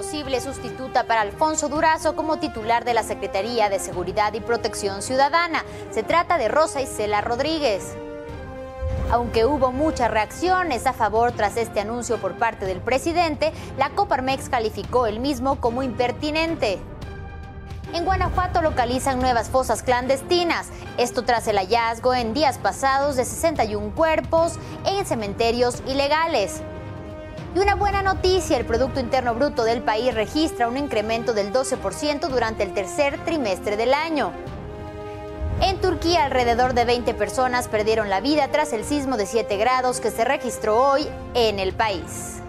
posible sustituta para Alfonso Durazo como titular de la Secretaría de Seguridad y Protección Ciudadana. Se trata de Rosa Isela Rodríguez. Aunque hubo muchas reacciones a favor tras este anuncio por parte del presidente, la Coparmex calificó el mismo como impertinente. En Guanajuato localizan nuevas fosas clandestinas, esto tras el hallazgo en días pasados de 61 cuerpos en cementerios ilegales. Y una buena noticia, el Producto Interno Bruto del país registra un incremento del 12% durante el tercer trimestre del año. En Turquía, alrededor de 20 personas perdieron la vida tras el sismo de 7 grados que se registró hoy en el país.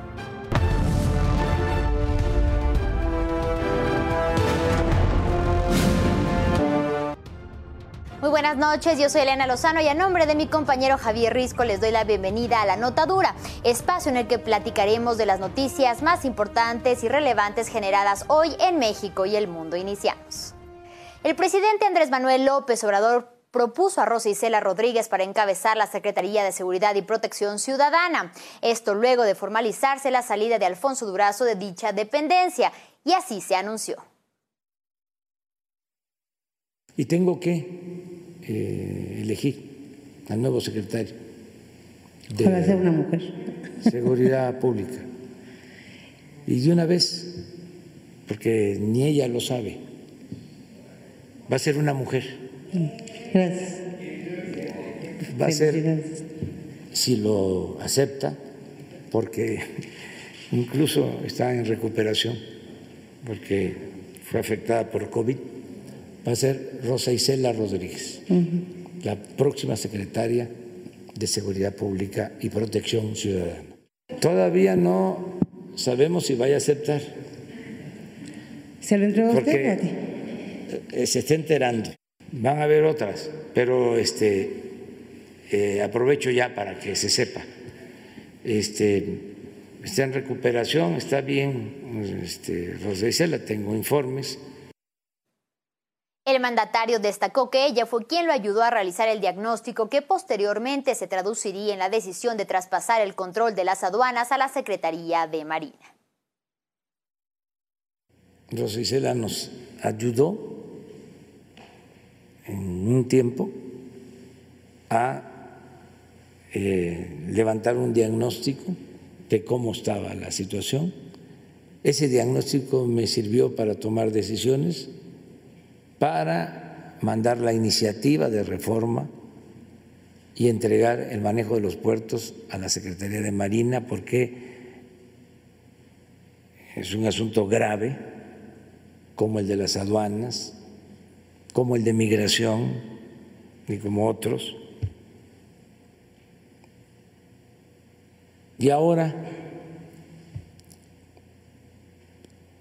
Muy buenas noches, yo soy Elena Lozano y a nombre de mi compañero Javier Risco les doy la bienvenida a La Notadura, espacio en el que platicaremos de las noticias más importantes y relevantes generadas hoy en México y el mundo. Iniciamos. El presidente Andrés Manuel López Obrador propuso a Rosa Isela Rodríguez para encabezar la Secretaría de Seguridad y Protección Ciudadana. Esto luego de formalizarse la salida de Alfonso Durazo de dicha dependencia, y así se anunció. Y tengo que eh, elegir al nuevo secretario de ser una mujer. Seguridad Pública. Y de una vez, porque ni ella lo sabe, va a ser una mujer. Gracias. Va a ser, si lo acepta, porque incluso está en recuperación, porque fue afectada por COVID va a ser Rosa Isela Rodríguez, la próxima secretaria de Seguridad Pública y Protección Ciudadana. Todavía no sabemos si vaya a aceptar. ¿Se lo entregó usted? Eh, se está enterando. Van a haber otras, pero este eh, aprovecho ya para que se sepa. Este, está en recuperación, está bien. Este, Rosa Isela, tengo informes el mandatario destacó que ella fue quien lo ayudó a realizar el diagnóstico que posteriormente se traduciría en la decisión de traspasar el control de las aduanas a la Secretaría de Marina. Rosa nos ayudó en un tiempo a eh, levantar un diagnóstico de cómo estaba la situación. Ese diagnóstico me sirvió para tomar decisiones para mandar la iniciativa de reforma y entregar el manejo de los puertos a la Secretaría de Marina porque es un asunto grave como el de las aduanas, como el de migración y como otros. Y ahora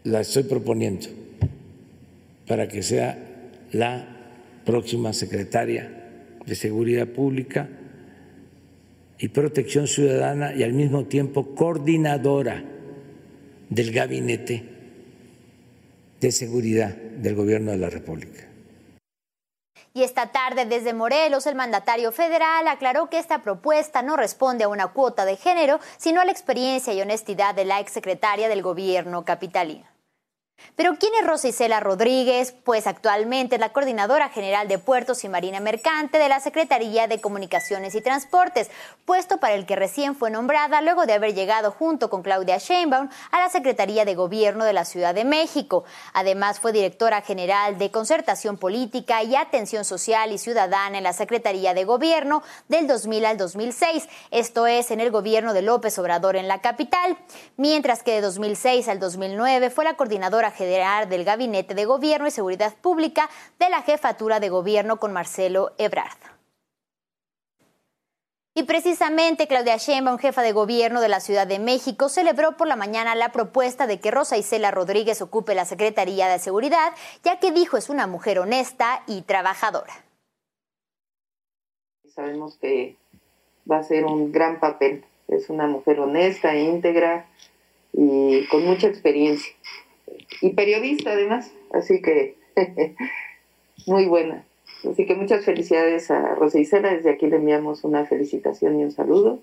la estoy proponiendo para que sea la próxima secretaria de Seguridad Pública y Protección Ciudadana y al mismo tiempo coordinadora del Gabinete de Seguridad del Gobierno de la República. Y esta tarde desde Morelos el mandatario federal aclaró que esta propuesta no responde a una cuota de género, sino a la experiencia y honestidad de la exsecretaria del gobierno capitalino. Pero ¿quién es Rosa Isela Rodríguez? Pues actualmente es la coordinadora general de Puertos y Marina Mercante de la Secretaría de Comunicaciones y Transportes, puesto para el que recién fue nombrada luego de haber llegado junto con Claudia Sheinbaum a la Secretaría de Gobierno de la Ciudad de México. Además fue directora general de Concertación Política y Atención Social y Ciudadana en la Secretaría de Gobierno del 2000 al 2006, esto es en el gobierno de López Obrador en la capital, mientras que de 2006 al 2009 fue la coordinadora general del Gabinete de Gobierno y Seguridad Pública de la Jefatura de Gobierno con Marcelo Ebrard. Y precisamente Claudia Sheinbaum, jefa de gobierno de la Ciudad de México, celebró por la mañana la propuesta de que Rosa Isela Rodríguez ocupe la Secretaría de Seguridad, ya que dijo es una mujer honesta y trabajadora. Sabemos que va a ser un gran papel. Es una mujer honesta, íntegra y con mucha experiencia y periodista además, así que muy buena. Así que muchas felicidades a Rosa Isela, desde aquí le enviamos una felicitación y un saludo.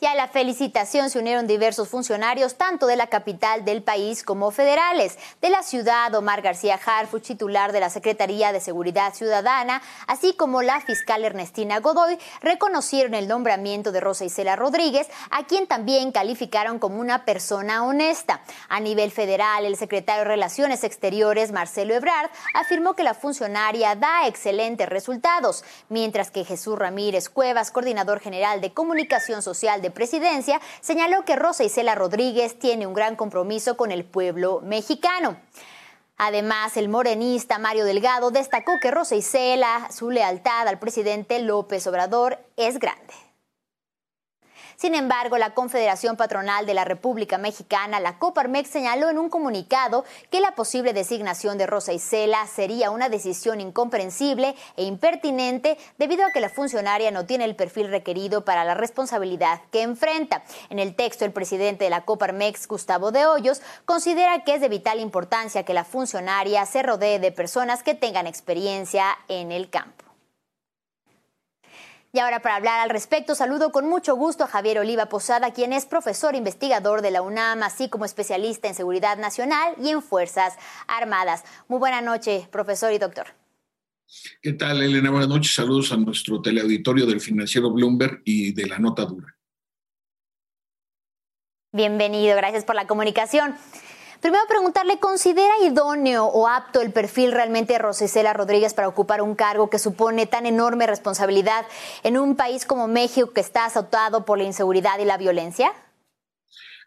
Y a la felicitación se unieron diversos funcionarios, tanto de la capital del país como federales. De la ciudad, Omar García Harfuch, titular de la Secretaría de Seguridad Ciudadana, así como la fiscal Ernestina Godoy, reconocieron el nombramiento de Rosa Isela Rodríguez, a quien también calificaron como una persona honesta. A nivel federal, el secretario de Relaciones Exteriores, Marcelo Ebrard, afirmó que la funcionaria da excelentes resultados, mientras que Jesús Ramírez Cuevas, coordinador general de Comunicación Social de Presidencia, señaló que Rosa Isela Rodríguez tiene un gran compromiso con el pueblo mexicano. Además, el morenista Mario Delgado destacó que Rosa Isela, su lealtad al presidente López Obrador es grande. Sin embargo, la Confederación Patronal de la República Mexicana, la Coparmex, señaló en un comunicado que la posible designación de Rosa Isela sería una decisión incomprensible e impertinente debido a que la funcionaria no tiene el perfil requerido para la responsabilidad que enfrenta. En el texto, el presidente de la Coparmex, Gustavo de Hoyos, considera que es de vital importancia que la funcionaria se rodee de personas que tengan experiencia en el campo. Y ahora para hablar al respecto, saludo con mucho gusto a Javier Oliva Posada, quien es profesor investigador de la UNAM, así como especialista en seguridad nacional y en Fuerzas Armadas. Muy buena noche, profesor y doctor. ¿Qué tal, Elena? Buenas noches. Saludos a nuestro teleauditorio del financiero Bloomberg y de la Nota Dura. Bienvenido, gracias por la comunicación. Primero preguntarle, ¿considera idóneo o apto el perfil realmente de Rosicela Rodríguez para ocupar un cargo que supone tan enorme responsabilidad en un país como México que está azotado por la inseguridad y la violencia?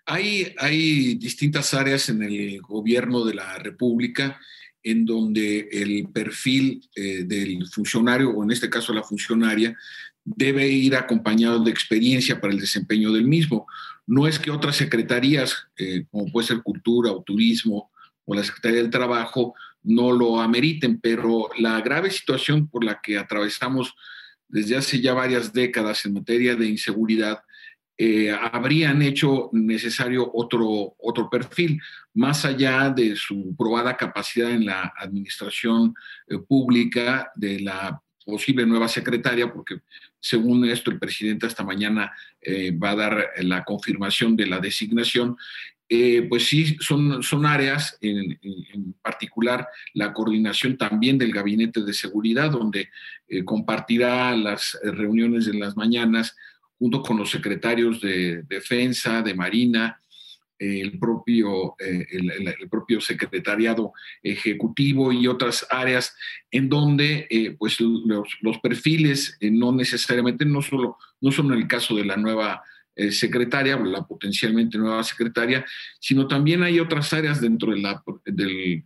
Hay, hay distintas áreas en el gobierno de la República en donde el perfil eh, del funcionario, o en este caso la funcionaria, debe ir acompañado de experiencia para el desempeño del mismo. No es que otras secretarías, eh, como puede ser Cultura o Turismo o la Secretaría del Trabajo, no lo ameriten, pero la grave situación por la que atravesamos desde hace ya varias décadas en materia de inseguridad, eh, habrían hecho necesario otro, otro perfil, más allá de su probada capacidad en la administración eh, pública, de la posible nueva secretaria, porque según esto, el presidente esta mañana eh, va a dar la confirmación de la designación. Eh, pues sí, son, son áreas, en, particular la coordinación también del Gabinete de Seguridad, donde eh, compartirá las reuniones de las mañanas junto con los secretarios de Defensa, de Marina, el propio, eh, el, propio secretariado ejecutivo y otras áreas en donde eh, pues los, perfiles eh, no necesariamente, no solo, no solo en el caso de la nueva secretaria, la potencialmente nueva secretaria, sino también hay otras áreas dentro de la, del,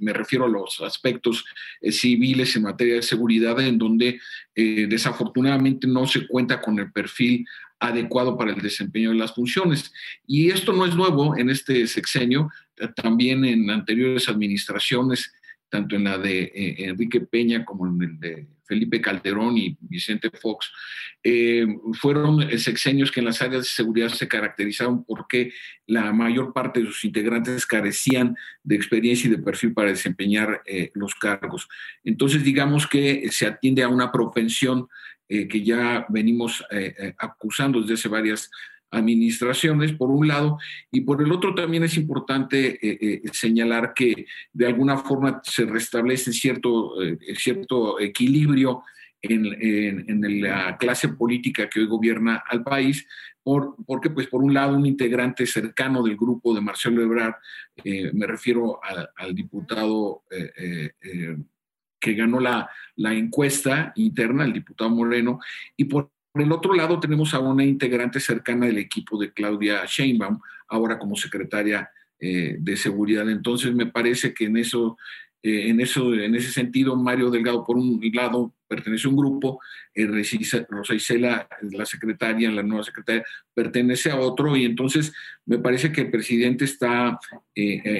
me refiero a los aspectos civiles en materia de seguridad, en donde desafortunadamente no se cuenta con el perfil adecuado para el desempeño de las funciones. Y esto no es nuevo en este sexenio, eh, también en anteriores administraciones, tanto en la de eh, Enrique Peña como en el de Felipe Calderón y Vicente Fox, eh, fueron sexenios que en las áreas de seguridad se caracterizaron porque la mayor parte de sus integrantes carecían de experiencia y de perfil para desempeñar los cargos. Entonces, digamos que se atiende a una propensión eh, que ya venimos eh, eh, acusando desde hace varias administraciones, por un lado, y por el otro también es importante señalar que de alguna forma se restablece cierto, cierto equilibrio en, la clase política que hoy gobierna al país, por, porque pues por un lado un integrante cercano del grupo de Marcelo Ebrard, me refiero al diputado que ganó la, la encuesta interna, el diputado Moreno, y por el otro lado tenemos a una integrante cercana del equipo de Claudia Sheinbaum, ahora como secretaria eh, de seguridad. Entonces me parece que en eso, eh, en eso, en ese sentido, Mario Delgado, por un lado, pertenece a un grupo, eh, Rosa Isela, la secretaria, la nueva secretaria, pertenece a otro, y entonces me parece que el presidente está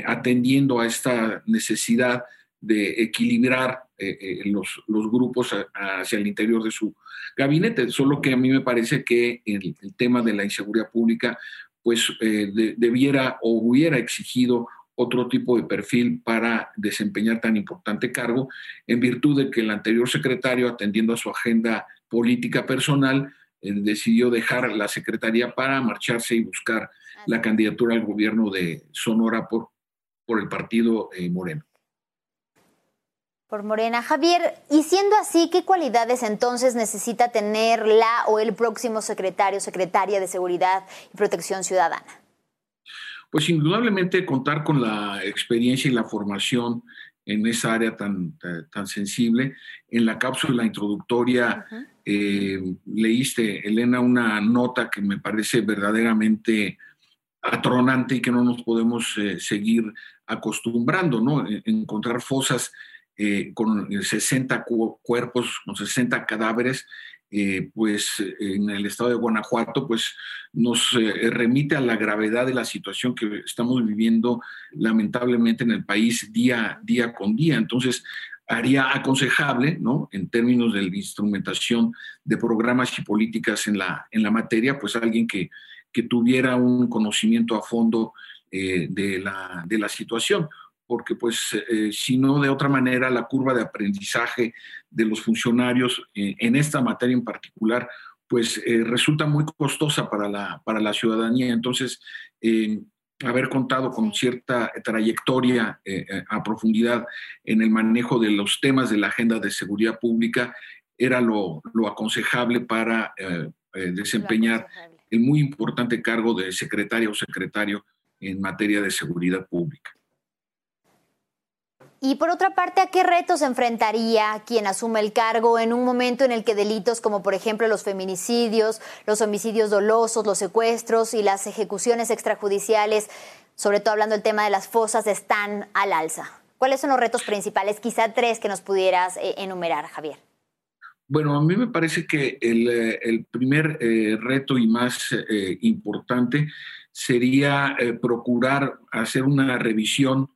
atendiendo a esta necesidad de equilibrar eh, eh, los, los, grupos hacia el interior de su gabinete. Solo que a mí me parece que el, tema de la inseguridad pública pues eh, debiera o hubiera exigido otro tipo de perfil para desempeñar tan importante cargo, en virtud de que el anterior secretario, atendiendo a su agenda política personal, decidió dejar la secretaría para marcharse y buscar la candidatura al gobierno de Sonora por, por el partido Moreno. Por Morena. Javier, y siendo así, ¿qué cualidades entonces necesita tener la o el próximo secretario, secretaria de Seguridad y Protección Ciudadana? Pues indudablemente contar con la experiencia y la formación en esa área tan, tan sensible. En la cápsula introductoria eh, leíste, Elena, una nota que me parece verdaderamente atronante y que no nos podemos eh, seguir acostumbrando, ¿no? Encontrar fosas eh, con 60 cuerpos, con 60 cadáveres, eh, pues en el estado de Guanajuato, pues nos eh, remite a la gravedad de la situación que estamos viviendo lamentablemente en el país día, día con día. Entonces, haría aconsejable, ¿no? En términos de instrumentación de programas y políticas en la, en la materia, pues alguien que, que tuviera un conocimiento a fondo de, la, de la situación porque pues eh, si no de otra manera la curva de aprendizaje de los funcionarios eh, en esta materia en particular pues eh, resulta muy costosa para la, para la ciudadanía. Entonces, haber contado con cierta trayectoria a profundidad en el manejo de los temas de la agenda de seguridad pública era lo, lo aconsejable para desempeñar el muy importante cargo de secretaria o secretario en materia de seguridad pública. Y por otra parte, ¿a qué retos enfrentaría quien asume el cargo en un momento en el que delitos como por ejemplo los feminicidios, los homicidios dolosos, los secuestros y las ejecuciones extrajudiciales, sobre todo hablando del tema de las fosas, están al alza? ¿Cuáles son los retos principales? Quizá tres que nos pudieras eh, enumerar, Javier. Bueno, a mí me parece que el, eh, primer eh, reto y más importante sería procurar hacer una revisión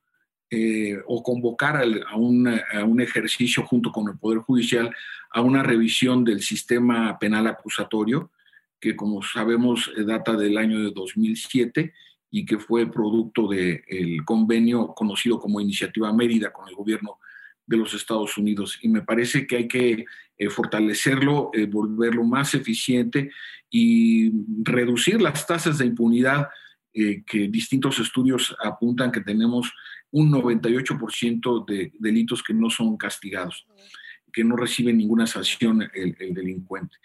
eh, o convocar a, un, ejercicio junto con el Poder Judicial a una revisión del sistema penal acusatorio, que como sabemos eh, data del año de 2007 y que fue producto del convenio conocido como Iniciativa Mérida con el gobierno de los Estados Unidos. Y me parece que hay que eh, fortalecerlo, volverlo más eficiente y reducir las tasas de impunidad que distintos estudios apuntan que tenemos un 98% de delitos que no son castigados, que no reciben ninguna sanción el, delincuente.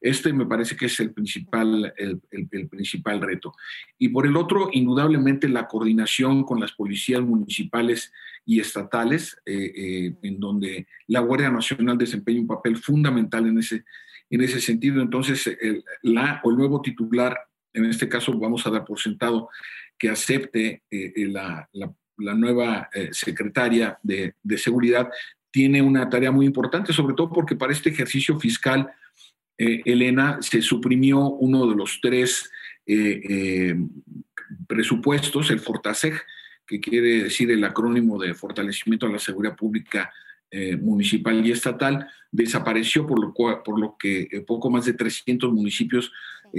Este me parece que es el principal, el, principal reto. Y por el otro, indudablemente la coordinación con las policías municipales y estatales, eh, eh, en donde la Guardia Nacional desempeña un papel fundamental en ese, en ese sentido. Entonces, el, la, o el nuevo titular, en este caso vamos a dar por sentado que acepte eh, la, la nueva eh, secretaria de, Seguridad, tiene una tarea muy importante, sobre todo porque para este ejercicio fiscal, eh, Elena, se suprimió uno de los tres eh, presupuestos, el Fortaseg, que quiere decir el acrónimo de Fortalecimiento a la Seguridad Pública Municipal y Estatal, desapareció, por lo, por lo que poco más de 300 municipios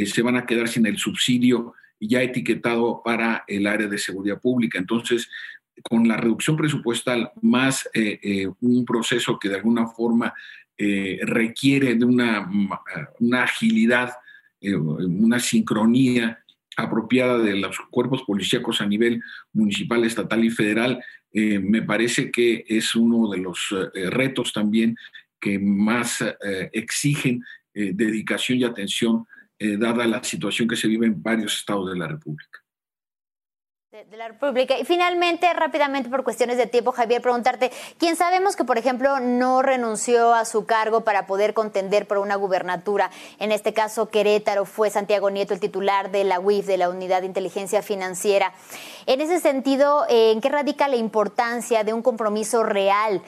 se van a quedar sin el subsidio ya etiquetado para el área de seguridad pública. Entonces, con la reducción presupuestal más eh, eh, un proceso que de alguna forma eh, requiere de una, una agilidad, una sincronía apropiada de los cuerpos policíacos a nivel municipal, estatal y federal, me parece que es uno de los retos también que más exigen dedicación y atención eh, dada la situación que se vive en varios estados de la República. De, la República. Y finalmente, rápidamente, por cuestiones de tiempo, Javier, preguntarte, ¿quién sabemos que, por ejemplo, no renunció a su cargo para poder contender por una gubernatura? En este caso, Querétaro fue Santiago Nieto, el titular de la UIF, de la Unidad de Inteligencia Financiera. En ese sentido, ¿en qué radica la importancia de un compromiso real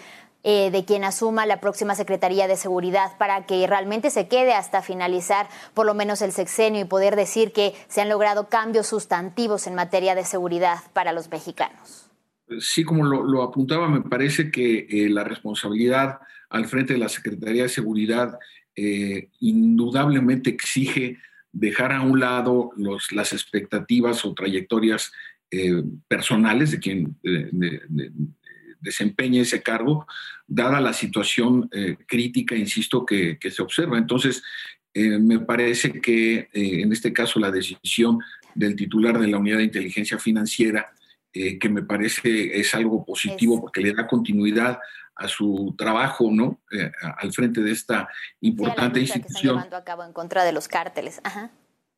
eh, de quien asuma la próxima Secretaría de Seguridad para que realmente se quede hasta finalizar por lo menos el sexenio y poder decir que se han logrado cambios sustantivos en materia de seguridad para los mexicanos. Sí, como lo, apuntaba, me parece que eh, la responsabilidad al frente de la Secretaría de Seguridad eh, indudablemente exige dejar a un lado las expectativas o trayectorias personales de quien, desempeñe ese cargo, dada la situación eh, crítica, insisto, que, se observa. Entonces, eh, me parece que en este caso la decisión del titular de la unidad de inteligencia financiera, que me parece es algo positivo porque le da continuidad a su trabajo, ¿no? al frente de esta importante institución. Que a cabo en contra de los cárteles. Ajá.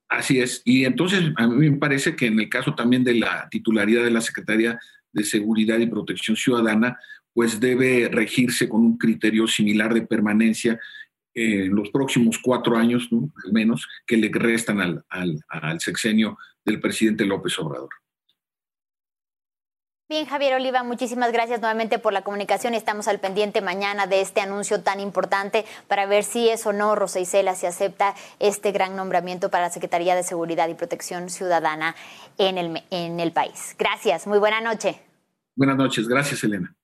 Así es. Y entonces a mí me parece que en el caso también de la titularidad de la Secretaría de Seguridad y Protección Ciudadana, pues debe regirse con un criterio similar de permanencia en los próximos cuatro años, al menos, que le restan al, al sexenio del presidente López Obrador. Bien, Javier Oliva, muchísimas gracias nuevamente por la comunicación. Estamos al pendiente mañana de este anuncio tan importante para ver si es o no Rosa Isela si acepta este gran nombramiento para la Secretaría de Seguridad y Protección Ciudadana en el, en el país. Gracias, muy buena noche. Buenas noches, gracias Elena.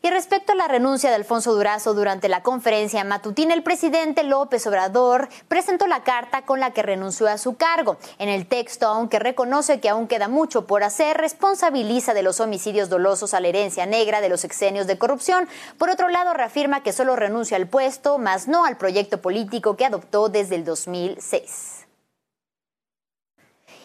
Y respecto a la renuncia de Alfonso Durazo durante la conferencia matutina, el presidente López Obrador presentó la carta con la que renunció a su cargo. En el texto, aunque reconoce que aún queda mucho por hacer, responsabiliza de los homicidios dolosos a la herencia negra de los exenios de corrupción. Por otro lado, reafirma que solo renuncia al puesto, más no al proyecto político que adoptó desde el 2006.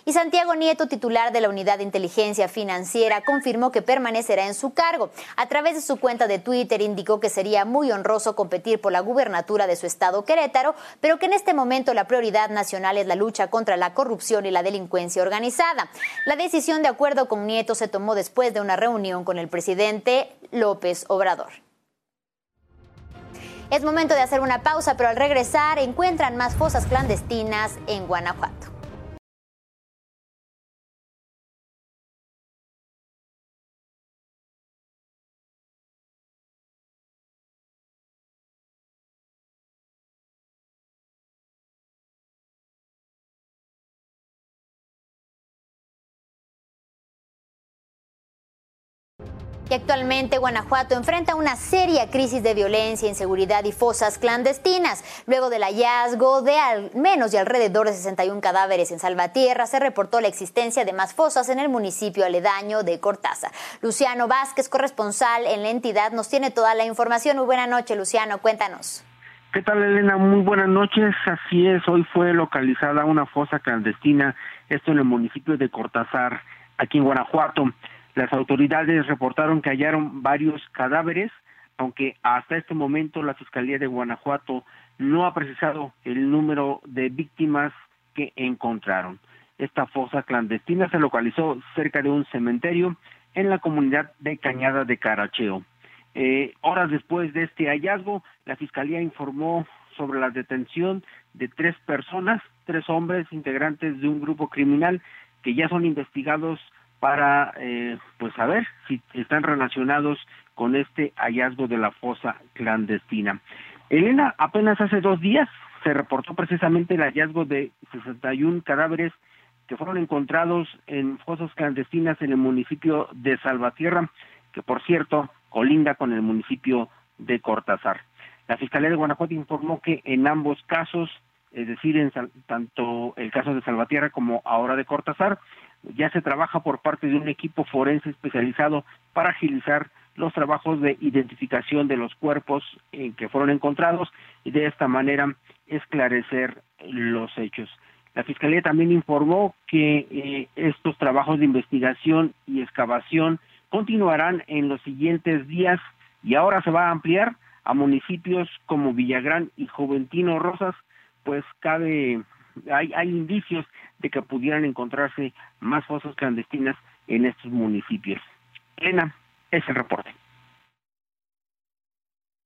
Y Santiago Nieto, titular de la Unidad de Inteligencia Financiera, confirmó que permanecerá en su cargo. A través de su cuenta de Twitter indicó que sería muy honroso competir por la gubernatura de su estado Querétaro, pero que en este momento la prioridad nacional es la lucha contra la corrupción y la delincuencia organizada. La decisión, de acuerdo con Nieto, se tomó después de una reunión con el presidente López Obrador. Es momento de hacer una pausa, pero al regresar encuentran más fosas clandestinas en Guanajuato. Y actualmente Guanajuato enfrenta una seria crisis de violencia, inseguridad y fosas clandestinas. Luego del hallazgo de al menos de alrededor de 61 cadáveres en Salvatierra, se reportó la existencia de más fosas en el municipio aledaño de Cortaza. Luciano Vázquez, corresponsal en la entidad, nos tiene toda la información. Muy buena noche, Luciano, cuéntanos. ¿Qué tal, Elena? Muy buenas noches. Así es, hoy fue localizada una fosa clandestina, esto en el municipio de Cortázar, aquí en Guanajuato. Las autoridades reportaron que hallaron varios cadáveres, aunque hasta este momento la Fiscalía de Guanajuato no ha precisado el número de víctimas que encontraron. Esta fosa clandestina se localizó cerca de un cementerio en la comunidad de Cañada de Caracheo. Eh, horas después de este hallazgo, la Fiscalía informó sobre la detención de tres personas, tres hombres integrantes de un grupo criminal que ya son investigados para eh, pues saber si están relacionados con este hallazgo de la fosa clandestina. Elena, apenas hace dos días se reportó precisamente el hallazgo de 61 cadáveres que fueron encontrados en fosas clandestinas en el municipio de Salvatierra, que por cierto colinda con el municipio de Cortázar. La Fiscalía de Guanajuato informó que en ambos casos, es decir, en tanto el caso de Salvatierra como ahora de Cortázar, ya se trabaja por parte de un equipo forense especializado para agilizar los trabajos de identificación de los cuerpos en que fueron encontrados y de esta manera esclarecer los hechos. La Fiscalía también informó que eh, estos trabajos de investigación y excavación continuarán en los siguientes días y ahora se va a ampliar a municipios como Villagrán y Juventino Rosas, pues cabe hay, hay indicios de que pudieran encontrarse más fosas clandestinas en estos municipios. Elena, es el reporte.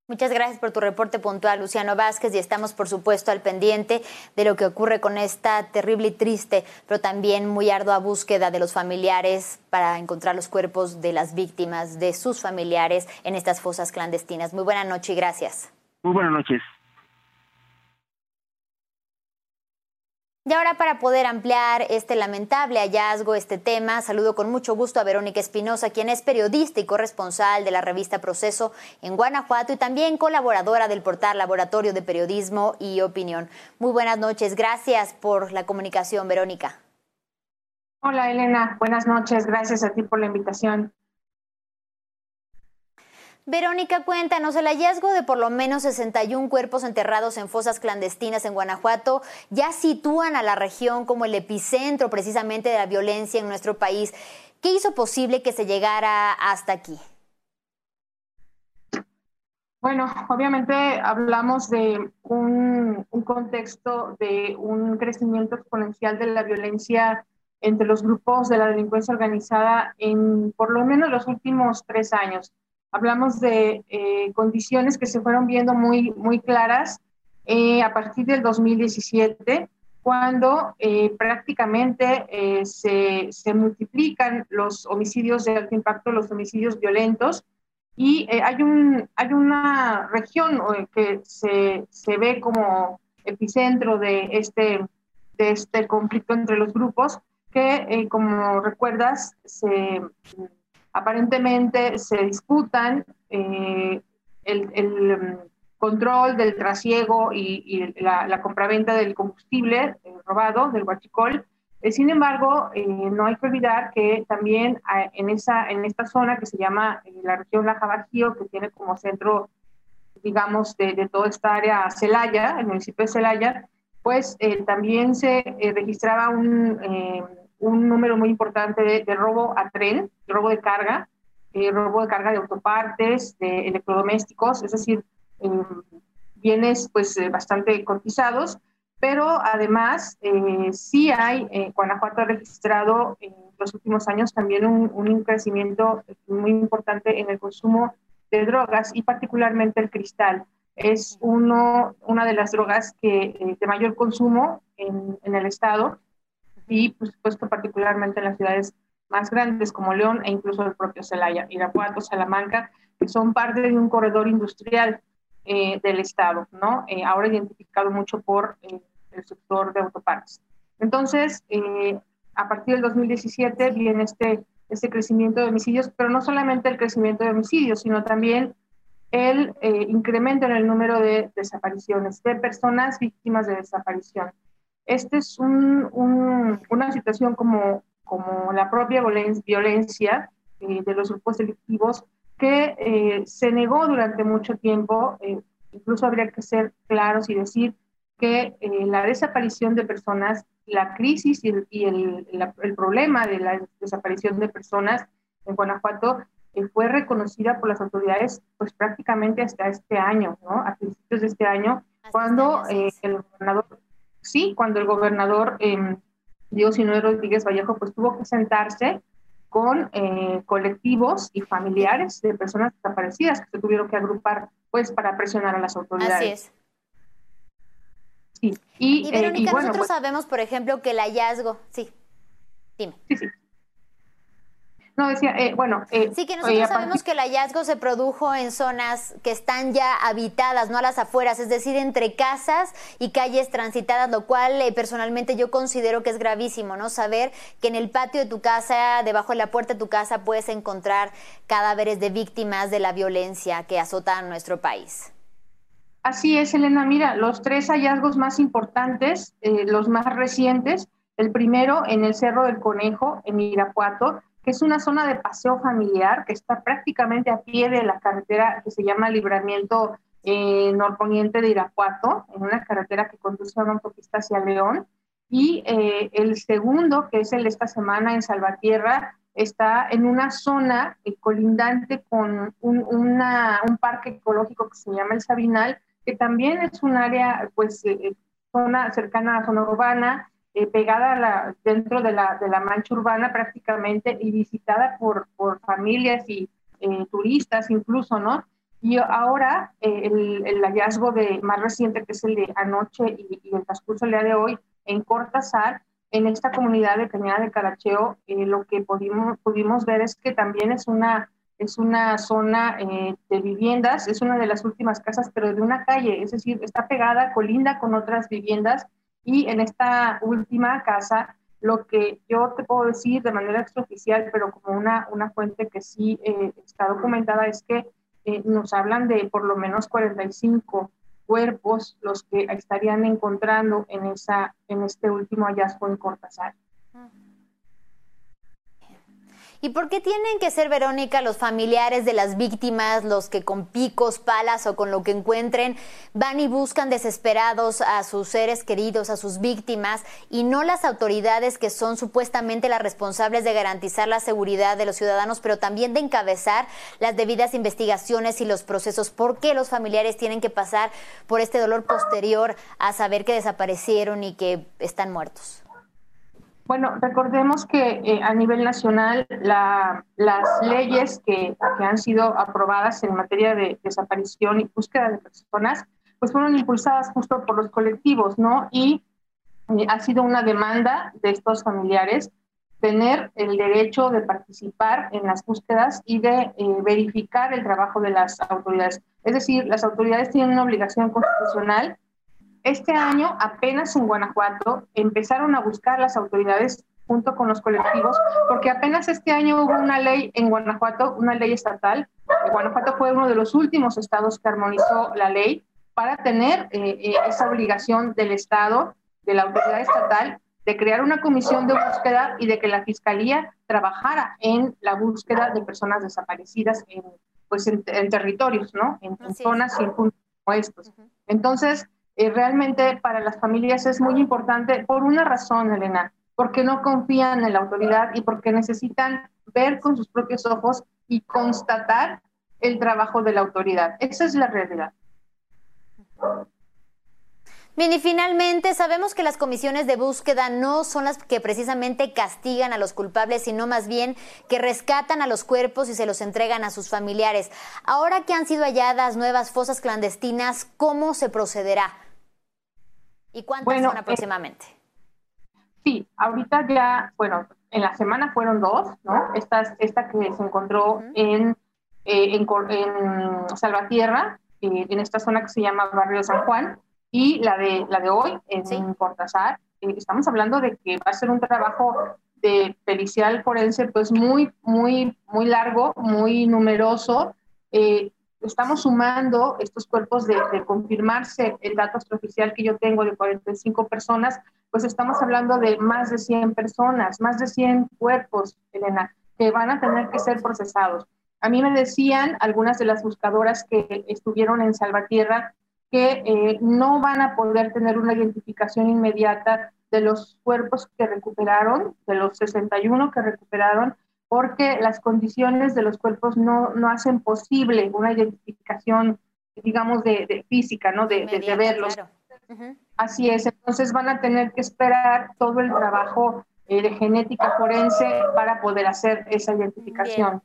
Muchas gracias por tu reporte puntual, Luciano Vázquez, y estamos, por supuesto, al pendiente de lo que ocurre con esta terrible y triste, pero también muy ardua búsqueda de los familiares para encontrar los cuerpos de las víctimas, de sus familiares en estas fosas clandestinas. Muy buena noche y gracias. Muy buenas noches. Y ahora para poder ampliar este lamentable hallazgo, este tema, saludo con mucho gusto a Verónica Espinosa, quien es periodista y corresponsal de la revista Proceso en Guanajuato y también colaboradora del portal Laboratorio de Periodismo y Opinión. Muy buenas noches, gracias por la comunicación, Verónica. Hola Elena, buenas noches, gracias a ti por la invitación. Verónica, cuéntanos, el hallazgo de por lo menos 61 cuerpos enterrados en fosas clandestinas en Guanajuato ya sitúan a la región como el epicentro precisamente de la violencia en nuestro país. ¿Qué hizo posible que se llegara hasta aquí? Bueno, obviamente hablamos de un, contexto de un crecimiento exponencial de la violencia entre los grupos de la delincuencia organizada en por lo menos los últimos tres años. Hablamos de eh, condiciones que se fueron viendo muy, muy claras eh, a partir del 2017, cuando eh, prácticamente se, se, multiplican los homicidios de alto impacto, los homicidios violentos, y hay, un, hay una región que se, se ve como epicentro de este, de este conflicto entre los grupos, que como recuerdas, se aparentemente se disputan eh, el, mm, control del trasiego y, la, compraventa del combustible eh, robado, del huachicol. Eh, sin embargo, no hay que olvidar que también ah, en, esa, en esta zona que se llama la región Laja Bajío, que tiene como centro, digamos, de, toda esta área Celaya, el municipio de Celaya, pues también se registraba un un número muy importante de, robo a tren, robo de carga, eh, robo de carga de autopartes, de electrodomésticos, es decir, em, bienes pues eh, bastante cotizados, pero además eh, sí hay, Guanajuato ha registrado en los últimos años también un, un, crecimiento muy importante en el consumo de drogas y particularmente el cristal. Es uno, una de las drogas que, de mayor consumo en, en el estado y por supuesto particularmente en las ciudades más grandes como León e incluso el propio Celaya, Irapuato, Salamanca, que son parte de un corredor industrial eh, del Estado, ¿no? Eh, ahora identificado mucho por eh, el sector de autopartes. Entonces, a partir del 2017 viene este, este crecimiento de homicidios, pero no solamente el crecimiento de homicidios, sino también el incremento en el número de desapariciones, de personas víctimas de desaparición. Esta es una situación como, como la propia violencia eh, de los grupos delictivos que eh, se negó durante mucho tiempo, eh, incluso habría que ser claros y decir que la desaparición de personas, la crisis y, el, el, problema de la desaparición de personas en Guanajuato fue reconocida por las autoridades pues prácticamente hasta este año, ¿no? A principios de este año, cuando el gobernador sí, cuando el gobernador eh, Diego Sinue Rodríguez Vallejo pues tuvo que sentarse con eh, colectivos y familiares de personas desaparecidas que se tuvieron que agrupar pues para presionar a las autoridades. Así es. Sí. Y, y eh, Verónica, nosotros pues sabemos, por ejemplo, que el hallazgo, sí, dime. Sí, sí. No, decía, eh, bueno. Eh, sí, que nosotros sabemos que el hallazgo se produjo en zonas que están ya habitadas, no a las afueras, es decir, entre casas y calles transitadas, lo cual eh, personalmente yo considero que es gravísimo, ¿no? Saber que en el patio de tu casa, debajo de la puerta de tu casa, puedes encontrar cadáveres de víctimas de la violencia que azota a nuestro país. Así es, Elena. Mira, los tres hallazgos más importantes, los más recientes, el primero en el Cerro del Conejo, en Irapuato, es una zona de paseo familiar que está prácticamente a pie de la carretera que se llama Libramiento eh, Norponiente de Irapuato, en una carretera que conduce a una autopista hacia León. Y eh, el segundo, que es el de esta semana en Salvatierra, está en una zona eh, colindante con un, un, parque ecológico que se llama el Sabinal, que también es un área, pues, zona cercana a la zona urbana, eh, pegada dentro de la, mancha urbana prácticamente y visitada por, familias y eh, turistas incluso, ¿no? Y ahora eh, el, hallazgo de, más reciente, que es el de anoche y, el transcurso del día de hoy, en Cortázar, en esta comunidad de Cañada de Caracheo, lo que pudimos, pudimos ver es que también es una, es una zona de viviendas, es una de las últimas casas, pero de una calle, es decir, está pegada, colinda con otras viviendas y en esta última casa, lo que yo te puedo decir de manera extraoficial, pero como una, una fuente que sí eh, está documentada, es que eh, nos hablan de por lo menos 45 cuerpos los que estarían encontrando en, esa, en este último hallazgo en Cortázar. ¿Y por qué tienen que ser, Verónica, los familiares de las víctimas, los que con picos, palas o con lo que encuentren van y buscan desesperados a sus seres queridos, a sus víctimas, y no las autoridades que son supuestamente las responsables de garantizar la seguridad de los ciudadanos, pero también de encabezar las debidas investigaciones y los procesos? ¿Por qué los familiares tienen que pasar por este dolor posterior a saber que desaparecieron y que están muertos? Bueno, recordemos que eh, a nivel nacional las leyes que, han sido aprobadas en materia de desaparición y búsqueda de personas, pues fueron impulsadas justo por los colectivos, ¿no? Y eh, ha sido una demanda de estos familiares tener el derecho de participar en las búsquedas y de eh, verificar el trabajo de las autoridades. Es decir, las autoridades tienen una obligación constitucional este año, apenas en Guanajuato, empezaron a buscar las autoridades junto con los colectivos, porque apenas este año hubo una ley en Guanajuato, una ley estatal. Guanajuato fue uno de los últimos estados que armonizó la ley para tener eh, eh, esa obligación del Estado, de la autoridad estatal, de crear una comisión de búsqueda y de que la Fiscalía trabajara en la búsqueda de personas desaparecidas en, pues en, territorios, ¿no? En, zonas y en puntos como estos. Entonces, eh, realmente para las familias es muy importante por una razón, Elena, porque no confían en la autoridad y porque necesitan ver con sus propios ojos y constatar el trabajo de la autoridad. Esa es la realidad. Bien, y finalmente sabemos que las comisiones de búsqueda no son las que precisamente castigan a los culpables, sino más bien que rescatan a los cuerpos y se los entregan a sus familiares. Ahora que han sido halladas nuevas fosas clandestinas, ¿cómo se procederá? ¿Y cuántas son eh, aproximadamente? sí, ahorita ya, bueno, en la semana fueron dos, ¿no? Esta, esta que se encontró en, eh, en, en, Salvatierra, eh, en esta zona que se llama Barrio San Juan, y la de, la de hoy en ¿Sí? Cortázar. estamos hablando de que va a ser un trabajo de pericial forense pues muy, muy, muy largo, muy numeroso, eh, estamos sumando estos cuerpos de, confirmarse el dato extraoficial que yo tengo de 45 personas, pues estamos hablando de más de 100 personas, más de 100 cuerpos, Elena, que van a tener que ser procesados. A mí me decían algunas de las buscadoras que estuvieron en Salvatierra que eh, no van a poder tener una identificación inmediata de los cuerpos que recuperaron, de los 61 que recuperaron, porque las condiciones de los cuerpos no, no hacen posible una identificación, digamos, de, física, ¿no? De, de, verlos. Así es, entonces van a tener que esperar todo el trabajo eh, de genética forense para poder hacer esa identificación.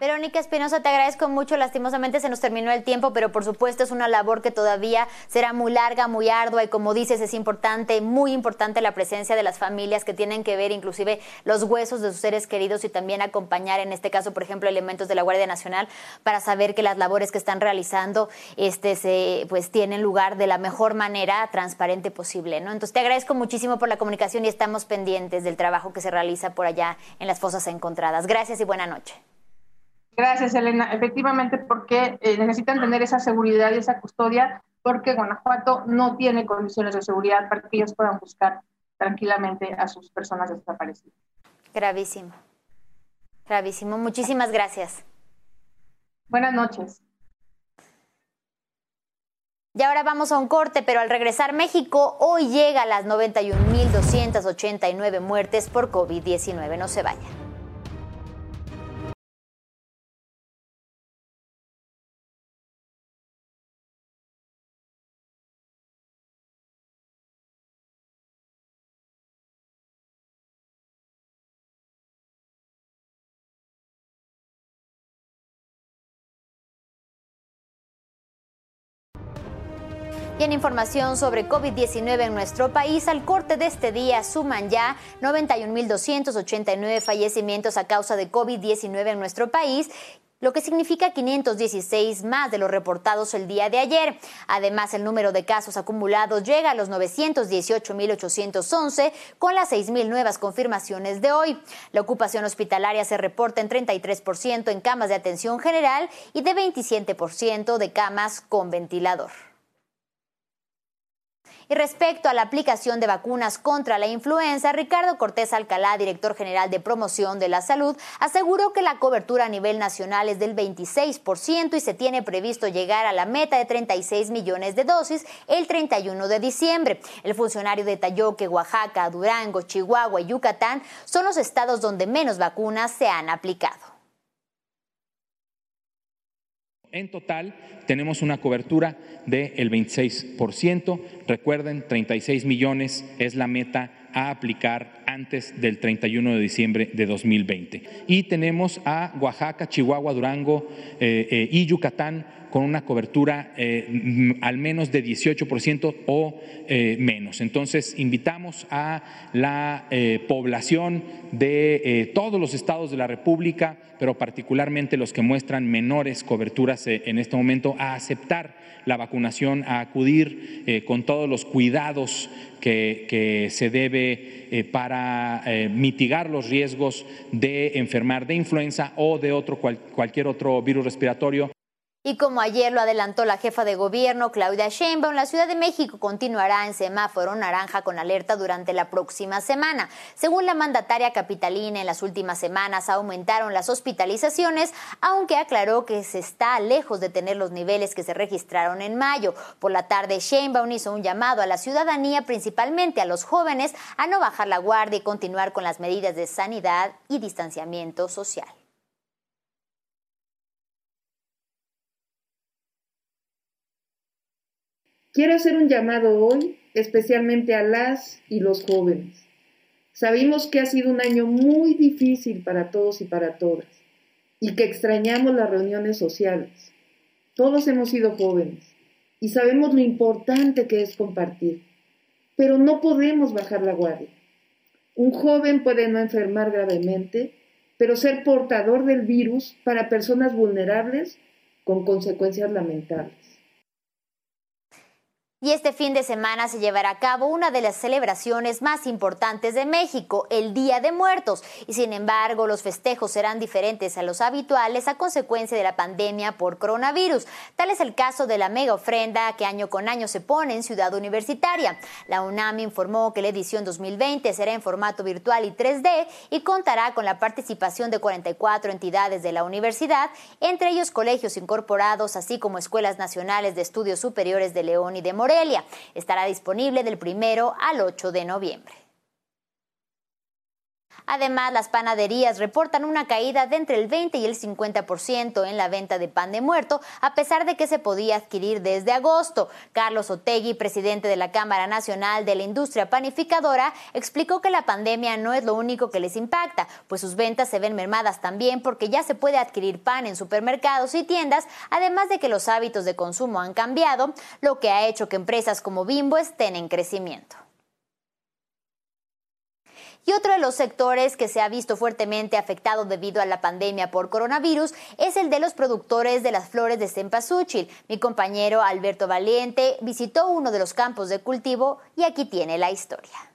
Verónica Espinosa, te agradezco mucho. Lastimosamente se nos terminó el tiempo, pero por supuesto es una labor que todavía será muy larga, muy ardua y como dices, es importante, muy importante la presencia de las familias que tienen que ver inclusive los huesos de sus seres queridos y también acompañar, en este caso, por ejemplo, elementos de la Guardia Nacional para saber que las labores que están realizando este, se, pues, tienen lugar de la mejor manera transparente posible. ¿no? Entonces te agradezco muchísimo por la comunicación y estamos pendientes del trabajo que se realiza por allá en las fosas encontradas. Gracias y buena noche. Gracias, Elena. Efectivamente, porque eh, necesitan tener esa seguridad y esa custodia, porque Guanajuato no tiene condiciones de seguridad para que ellos puedan buscar tranquilamente a sus personas desaparecidas. Gravísimo. Gravísimo. Muchísimas gracias. Buenas noches. Y ahora vamos a un corte, pero al regresar México, hoy llega a las 91.289 muertes por COVID-19. No se vayan. Y en información sobre COVID-19 en nuestro país, al corte de este día suman ya 91.289 fallecimientos a causa de COVID-19 en nuestro país lo que significa 516 más de los reportados el día de ayer. Además, el número de casos acumulados llega a los 918.811 con las 6.000 nuevas confirmaciones de hoy. La ocupación hospitalaria se reporta en 33% en camas de atención general y de 27% de camas con ventilador. Y respecto a la aplicación de vacunas contra la influenza, Ricardo Cortés Alcalá, director general de promoción de la salud, aseguró que la cobertura a nivel nacional es del 26% y se tiene previsto llegar a la meta de 36 millones de dosis el 31 de diciembre. El funcionario detalló que Oaxaca, Durango, Chihuahua y Yucatán son los estados donde menos vacunas se han aplicado. En total, tenemos una cobertura del 26%. Recuerden, 36 millones es la meta a aplicar antes del 31 de diciembre de 2020. Y tenemos a Oaxaca, Chihuahua, Durango eh, eh, y Yucatán con una cobertura eh, al menos de 18% o eh, menos. Entonces, invitamos a la eh, población de todos los estados de la República, pero particularmente los que muestran menores coberturas en este momento, a aceptar la vacunación, a acudir con todos los cuidados que, se debe para mitigar los riesgos de enfermar de influenza o de otro, cualquier otro virus respiratorio. Y como ayer lo adelantó la jefa de gobierno Claudia Sheinbaum, la Ciudad de México continuará en semáforo naranja con alerta durante la próxima semana. Según la mandataria capitalina, en las últimas semanas aumentaron las hospitalizaciones, aunque aclaró que se está lejos de tener los niveles que se registraron en mayo. Por la tarde, Sheinbaum hizo un llamado a la ciudadanía, principalmente a los jóvenes, a no bajar la guardia y continuar con las medidas de sanidad y distanciamiento social. Quiero hacer un llamado hoy especialmente a las y los jóvenes. Sabemos que ha sido un año muy difícil para todos y para todas y que extrañamos las reuniones sociales. Todos hemos sido jóvenes y sabemos lo importante que es compartir, pero no podemos bajar la guardia. Un joven puede no enfermar gravemente, pero ser portador del virus para personas vulnerables con consecuencias lamentables. Y este fin de semana se llevará a cabo una de las celebraciones más importantes de México, el Día de Muertos. Y sin embargo, los festejos serán diferentes a los habituales a consecuencia de la pandemia por coronavirus. Tal es el caso de la mega ofrenda que año con año se pone en Ciudad Universitaria. La UNAM informó que la edición 2020 será en formato virtual y 3D y contará con la participación de 44 entidades de la universidad, entre ellos colegios incorporados, así como escuelas nacionales de estudios superiores de León y de Morelos Estará disponible del primero al 8 de noviembre. Además, las panaderías reportan una caída de entre el 20 y el 50% en la venta de pan de muerto, a pesar de que se podía adquirir desde agosto. Carlos Otegui, presidente de la Cámara Nacional de la Industria Panificadora, explicó que la pandemia no es lo único que les impacta, pues sus ventas se ven mermadas también porque ya se puede adquirir pan en supermercados y tiendas, además de que los hábitos de consumo han cambiado, lo que ha hecho que empresas como Bimbo estén en crecimiento. Y otro de los sectores que se ha visto fuertemente afectado debido a la pandemia por coronavirus es el de los productores de las flores de cempasúchil. Mi compañero Alberto Valiente visitó uno de los campos de cultivo y aquí tiene la historia.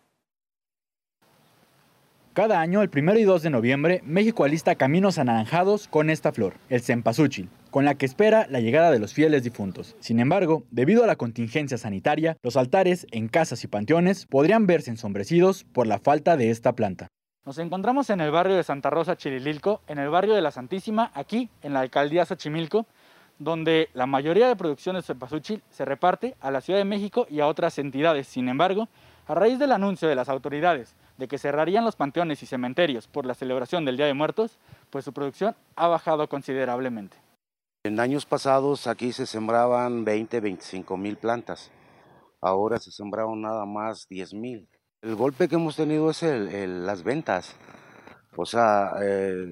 Cada año, el 1 y 2 de noviembre, México alista caminos anaranjados con esta flor, el cempasúchil con la que espera la llegada de los fieles difuntos. Sin embargo, debido a la contingencia sanitaria, los altares en casas y panteones podrían verse ensombrecidos por la falta de esta planta. Nos encontramos en el barrio de Santa Rosa, Chirililco, en el barrio de la Santísima, aquí en la alcaldía Xochimilco, donde la mayoría de producción de cempasúchil se reparte a la Ciudad de México y a otras entidades. Sin embargo, a raíz del anuncio de las autoridades de que cerrarían los panteones y cementerios por la celebración del Día de Muertos, pues su producción ha bajado considerablemente. En años pasados aquí se sembraban 20, 25 mil plantas. Ahora se sembraron nada más 10 mil. El golpe que hemos tenido es el, las ventas. O sea, eh,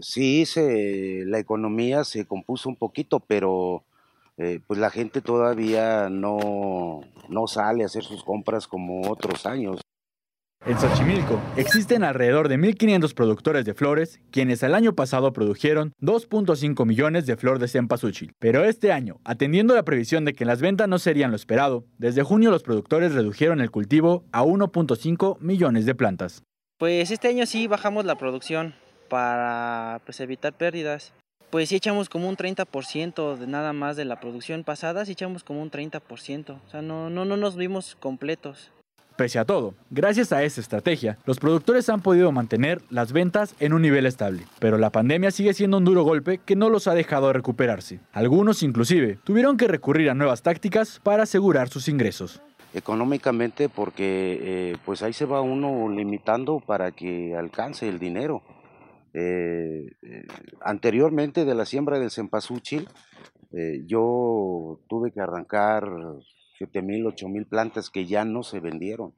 sí, se, la economía se compuso un poquito, pero eh, pues la gente todavía no, no sale a hacer sus compras como otros años. En Xochimilco existen alrededor de 1.500 productores de flores, quienes el año pasado produjeron 2.5 millones de flor de cempasúchil. Pero este año, atendiendo la previsión de que las ventas no serían lo esperado, desde junio los productores redujeron el cultivo a 1.5 millones de plantas. Pues este año sí bajamos la producción para pues, evitar pérdidas. pues sí echamos como un 30% de nada más de la producción pasada, sí echamos como un 30%, o sea, no, no, no nos vimos completos. Pese a todo, gracias a esa estrategia, los productores han podido mantener las ventas en un nivel estable, pero la pandemia sigue siendo un duro golpe que no los ha dejado recuperarse. Algunos inclusive tuvieron que recurrir a nuevas tácticas para asegurar sus ingresos. Económicamente porque eh, pues ahí se va uno limitando para que alcance el dinero. Eh, eh, anteriormente de la siembra del cempasúchil, yo tuve que arrancar siete mil, ocho mil plantas que ya no se vendieron.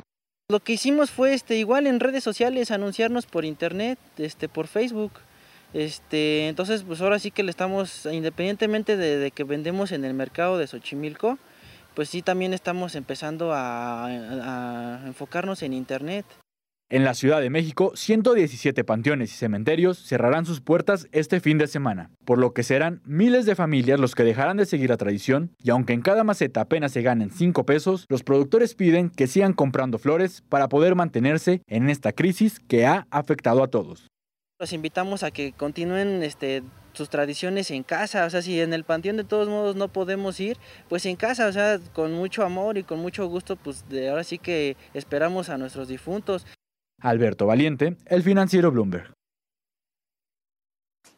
Lo que hicimos fue este, igual en redes sociales anunciarnos por internet, este, por Facebook. Este, entonces, pues ahora sí que le estamos, independientemente de, que vendemos en el mercado de Xochimilco, pues sí también estamos empezando a enfocarnos en internet. En la Ciudad de México, 117 panteones y cementerios cerrarán sus puertas este fin de semana, por lo que serán miles de familias los que dejarán de seguir la tradición y aunque en cada maceta apenas se ganen 5 pesos, los productores piden que sigan comprando flores para poder mantenerse en esta crisis que ha afectado a todos. Los invitamos a que continúen este, sus tradiciones en casa, o sea, si en el panteón de todos modos no podemos ir, pues en casa, o sea, con mucho amor y con mucho gusto, pues de ahora sí que esperamos a nuestros difuntos. Alberto Valiente, el financiero Bloomberg.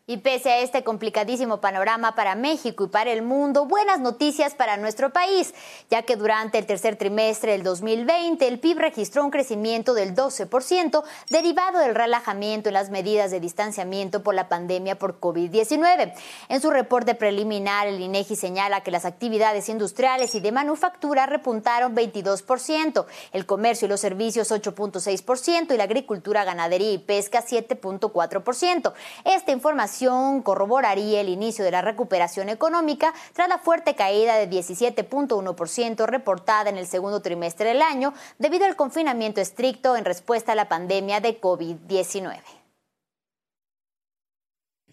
Y pese a este complicadísimo panorama para México y para el mundo, buenas noticias para nuestro país, ya que durante el tercer trimestre del 2020 el PIB registró un crecimiento del 12% derivado del relajamiento en las medidas de distanciamiento por la pandemia por COVID-19. En su reporte preliminar, el INEGI señala que las actividades industriales y de manufactura repuntaron 22%, el comercio y los servicios 8.6% y la agricultura, ganadería y pesca 7.4%. Esta información corroboraría el inicio de la recuperación económica tras la fuerte caída de 17.1% reportada en el segundo trimestre del año debido al confinamiento estricto en respuesta a la pandemia de COVID-19.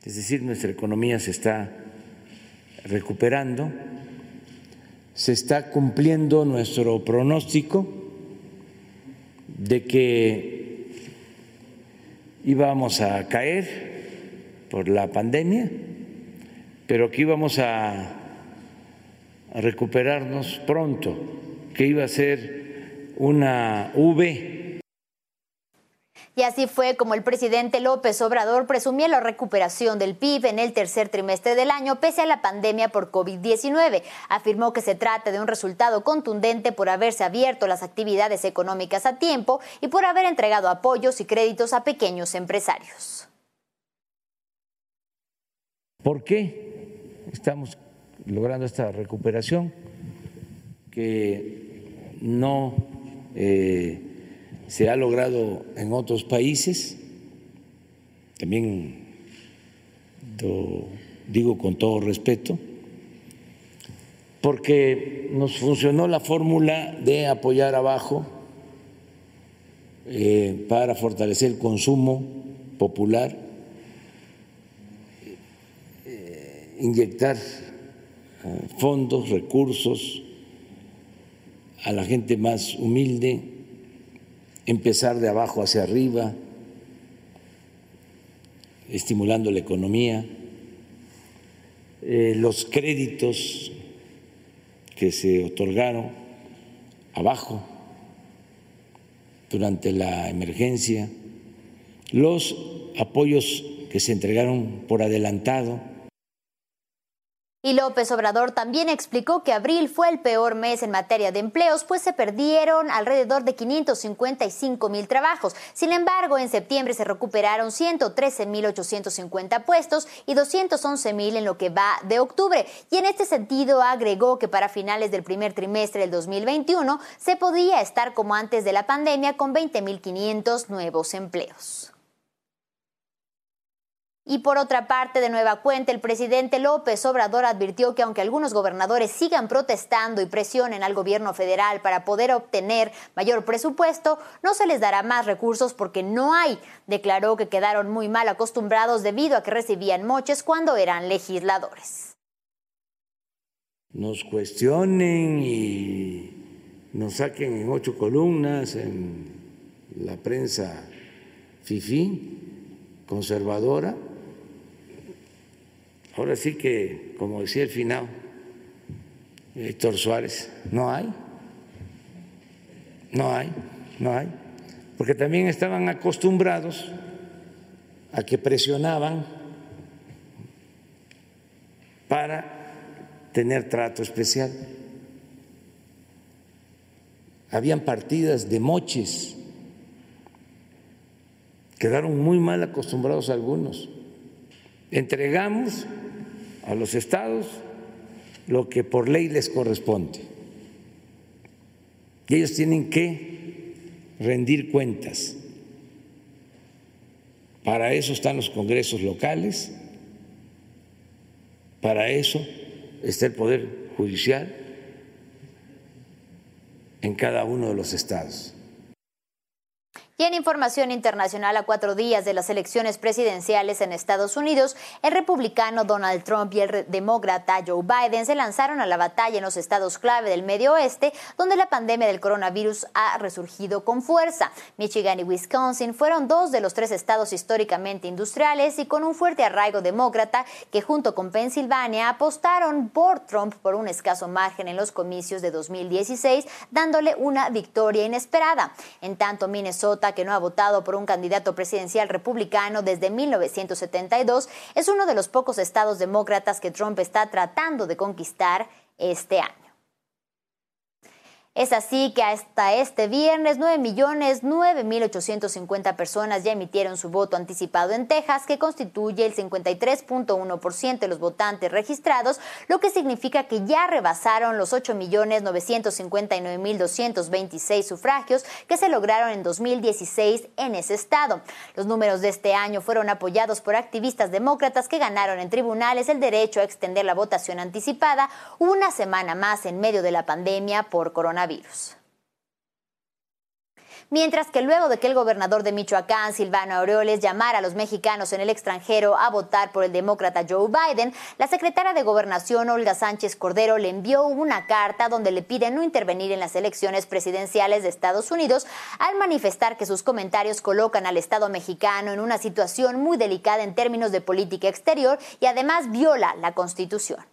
Es decir, nuestra economía se está recuperando, se está cumpliendo nuestro pronóstico de que íbamos a caer por la pandemia, pero que íbamos a, recuperarnos pronto, que iba a ser una V. Y así fue como el presidente López Obrador presumía la recuperación del PIB en el tercer trimestre del año pese a la pandemia por COVID-19. Afirmó que se trata de un resultado contundente por haberse abierto las actividades económicas a tiempo y por haber entregado apoyos y créditos a pequeños empresarios. ¿Por qué estamos logrando esta recuperación que no eh, se ha logrado en otros países? También lo digo con todo respeto, porque nos funcionó la fórmula de apoyar abajo eh, para fortalecer el consumo popular inyectar eh, fondos, recursos a la gente más humilde, empezar de abajo hacia arriba, estimulando la economía, eh, los créditos que se otorgaron abajo durante la emergencia, los apoyos que se entregaron por adelantado y López Obrador también explicó que abril fue el peor mes en materia de empleos, pues se perdieron alrededor de 555 mil trabajos. Sin embargo, en septiembre se recuperaron 113 mil 850 puestos y 211 mil en lo que va de octubre. Y en este sentido agregó que para finales del primer trimestre del 2021 se podía estar como antes de la pandemia con 20 mil 500 nuevos empleos. Y por otra parte, de nueva cuenta, el presidente López Obrador advirtió que aunque algunos gobernadores sigan protestando y presionen al gobierno federal para poder obtener mayor presupuesto, no se les dará más recursos porque no hay. Declaró que quedaron muy mal acostumbrados debido a que recibían moches cuando eran legisladores. Nos cuestionen y nos saquen en ocho columnas en la prensa FIFI conservadora ahora sí que, como decía el final, Héctor Suárez, no hay, no hay, no hay, porque también estaban acostumbrados a que presionaban para tener trato especial. Habían partidas de moches, quedaron muy mal acostumbrados algunos. Entregamos a los estados lo que por ley les corresponde. Y ellos tienen que rendir cuentas. Para eso están los congresos locales, para eso está el Poder Judicial en cada uno de los estados. Y en información internacional, a cuatro días de las elecciones presidenciales en Estados Unidos, el republicano Donald Trump y el demócrata Joe Biden se lanzaron a la batalla en los estados clave del Medio Oeste, donde la pandemia del coronavirus ha resurgido con fuerza. Michigan y Wisconsin fueron dos de los tres estados históricamente industriales y con un fuerte arraigo demócrata que junto con Pensilvania apostaron por Trump por un escaso margen en los comicios de 2016, dándole una victoria inesperada. En tanto, Minnesota que no ha votado por un candidato presidencial republicano desde 1972, es uno de los pocos estados demócratas que Trump está tratando de conquistar este año. Es así que hasta este viernes 9.9.850 personas ya emitieron su voto anticipado en Texas, que constituye el 53.1% de los votantes registrados, lo que significa que ya rebasaron los 8.959.226 sufragios que se lograron en 2016 en ese estado. Los números de este año fueron apoyados por activistas demócratas que ganaron en tribunales el derecho a extender la votación anticipada una semana más en medio de la pandemia por coronavirus Mientras que luego de que el gobernador de Michoacán, Silvano Aureoles, llamara a los mexicanos en el extranjero a votar por el demócrata Joe Biden, la secretaria de Gobernación, Olga Sánchez Cordero, le envió una carta donde le pide no intervenir en las elecciones presidenciales de Estados Unidos al manifestar que sus comentarios colocan al Estado mexicano en una situación muy delicada en términos de política exterior y además viola la Constitución.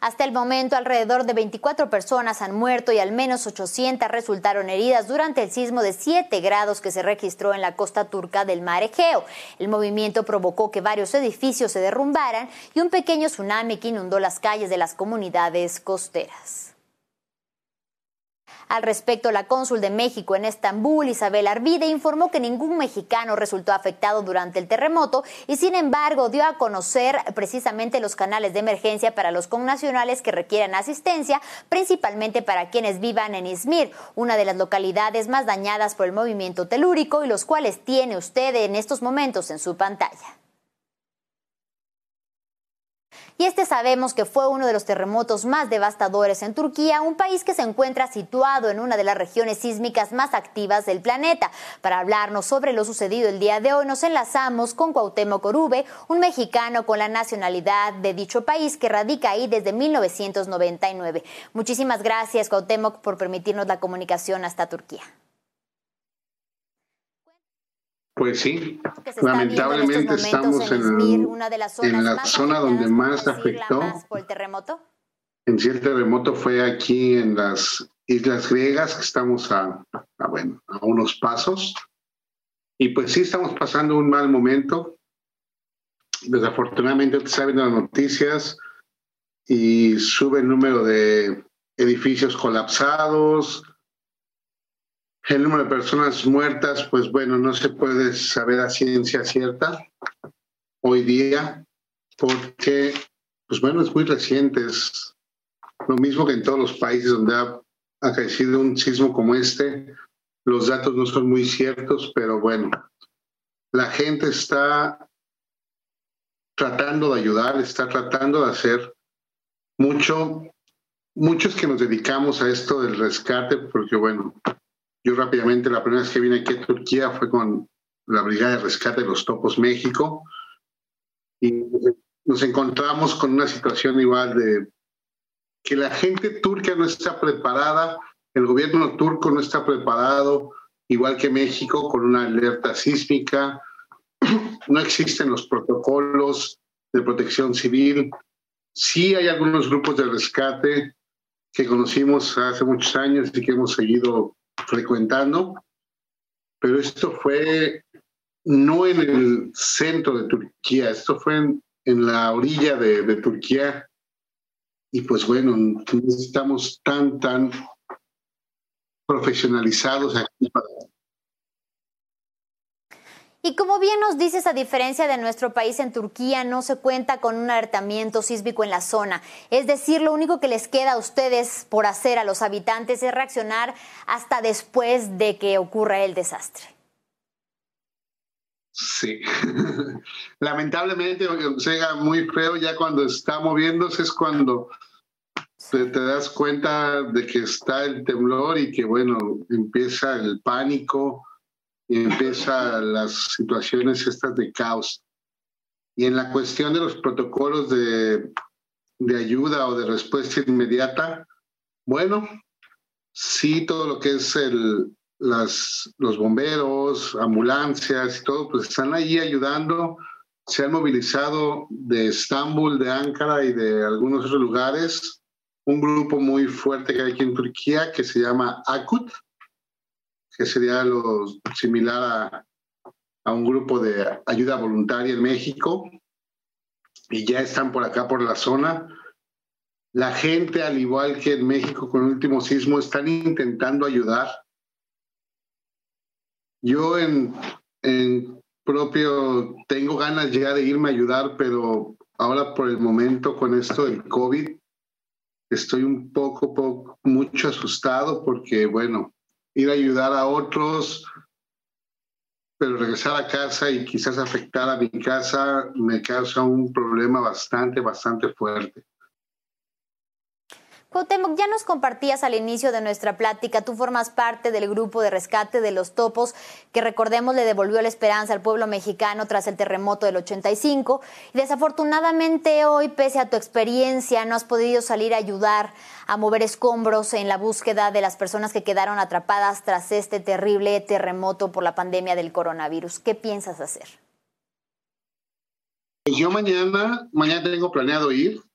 Hasta el momento, alrededor de 24 personas han muerto y al menos 800 resultaron heridas durante el sismo de 7 grados que se registró en la costa turca del mar Egeo. El movimiento provocó que varios edificios se derrumbaran y un pequeño tsunami que inundó las calles de las comunidades costeras. Al respecto, la cónsul de México en Estambul, Isabel Arvide, informó que ningún mexicano resultó afectado durante el terremoto y, sin embargo, dio a conocer precisamente los canales de emergencia para los connacionales que requieran asistencia, principalmente para quienes vivan en Izmir, una de las localidades más dañadas por el movimiento telúrico y los cuales tiene usted en estos momentos en su pantalla. Y este sabemos que fue uno de los terremotos más devastadores en Turquía, un país que se encuentra situado en una de las regiones sísmicas más activas del planeta. Para hablarnos sobre lo sucedido el día de hoy, nos enlazamos con Cuauhtémoc Orube, un mexicano con la nacionalidad de dicho país que radica ahí desde 1999. Muchísimas gracias, Cuauhtémoc, por permitirnos la comunicación hasta Turquía. Pues sí, lamentablemente estamos en, la zona donde más afectó. Por el terremoto? En sí, el terremoto fue aquí en las Islas Griegas, que estamos a, bueno, a unos pasos. Y pues sí, estamos pasando un mal momento. Desafortunadamente, te saben las noticias y sube el número de edificios colapsados, el número de personas muertas, pues bueno, no se puede saber a ciencia cierta hoy día, porque, pues bueno, es muy reciente, es lo mismo que en todos los países donde ha acaecido un sismo como este, los datos no son muy ciertos, pero bueno, la gente está tratando de ayudar, está tratando de hacer mucho, muchos que nos dedicamos a esto del rescate, porque bueno, yo rápidamente la primera vez que vine aquí a Turquía fue con la Brigada de Rescate de los Topos México y nos encontramos con una situación igual de que la gente turca no está preparada, el gobierno turco no está preparado, igual que México, con una alerta sísmica, no existen los protocolos de protección civil. Sí hay algunos grupos de rescate que conocimos hace muchos años y que hemos seguido frecuentando, pero esto fue no en el centro de Turquía, esto fue en, la orilla de, de, Turquía. Y pues bueno, no estamos tan, tan profesionalizados aquí para y como bien nos dices, a diferencia de nuestro país en Turquía, no se cuenta con un alertamiento sísmico en la zona. Es decir, lo único que les queda a ustedes por hacer a los habitantes es reaccionar hasta después de que ocurra el desastre. Sí, lamentablemente llega muy feo ya cuando está moviéndose es cuando te, te, das cuenta de que está el temblor y que bueno, empieza el pánico, y empiezan las situaciones estas de caos. Y en la cuestión de los protocolos de, de ayuda o de respuesta inmediata, bueno, sí, todo lo que es el, las, los bomberos, ambulancias y todo, pues están ahí ayudando. Se han movilizado de Estambul, de Ankara y de algunos otros lugares un grupo muy fuerte que hay aquí en Turquía que se llama AKUT, que sería lo similar a, un grupo de ayuda voluntaria en México, y ya están por acá, por la zona. La gente, al igual que en México con el último sismo, están intentando ayudar. Yo en, en propio tengo ganas ya de irme a ayudar, pero ahora por el momento con esto del COVID estoy un poco, poco mucho asustado porque, bueno, ir a ayudar a otros, pero regresar a casa y quizás afectar a mi casa me causa un problema bastante, bastante fuerte. Cuauhtémoc, ya nos compartías al inicio de nuestra plática, tú formas parte del grupo de rescate de los topos, que recordemos le devolvió la esperanza al pueblo mexicano tras el terremoto del 85. Y desafortunadamente hoy, pese a tu experiencia, no has podido salir a ayudar a mover escombros en la búsqueda de las personas que quedaron atrapadas tras este terrible terremoto por la pandemia del coronavirus. ¿Qué piensas hacer? Yo mañana, mañana tengo planeado ir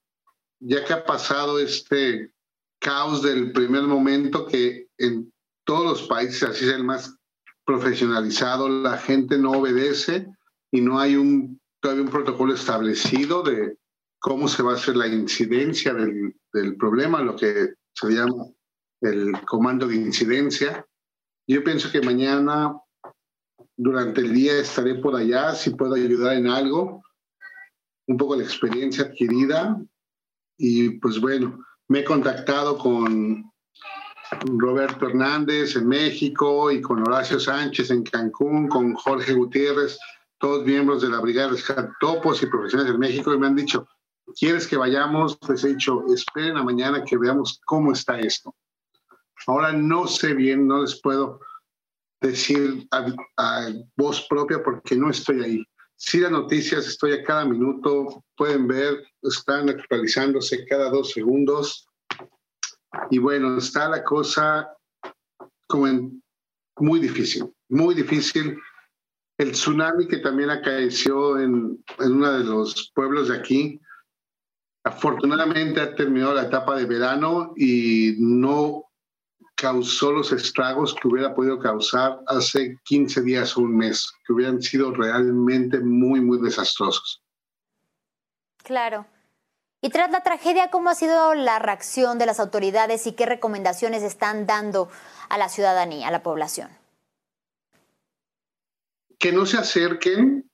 ya que ha pasado este caos del primer momento que en todos los países, así es el más profesionalizado, la gente no obedece y no hay un, todavía un protocolo establecido de cómo se va a hacer la incidencia del, del problema, lo que se llama el comando de incidencia. Yo pienso que mañana, durante el día, estaré por allá, si puedo ayudar en algo, un poco la experiencia adquirida y pues bueno, me he contactado con Roberto Hernández en México y con Horacio Sánchez en Cancún, con Jorge Gutiérrez, todos miembros de la Brigada de Topos y profesionales de México, y me han dicho, ¿quieres que vayamos? Les he dicho, esperen a mañana que veamos cómo está esto. Ahora no sé bien, no les puedo decir a voz propia porque no estoy ahí. Las noticias estoy a cada minuto, pueden ver, están actualizándose cada dos segundos. Y bueno, está la cosa como muy difícil, muy difícil. El tsunami que también acaeció en, en uno de los pueblos de aquí, afortunadamente ha terminado la etapa de verano y no causó los estragos que hubiera podido causar hace 15 días o un mes, que hubieran sido realmente muy, muy desastrosos. Claro. Y tras la tragedia, ¿cómo ha sido la reacción de las autoridades y qué recomendaciones están dando a la ciudadanía, a la población? Que no se acerquen,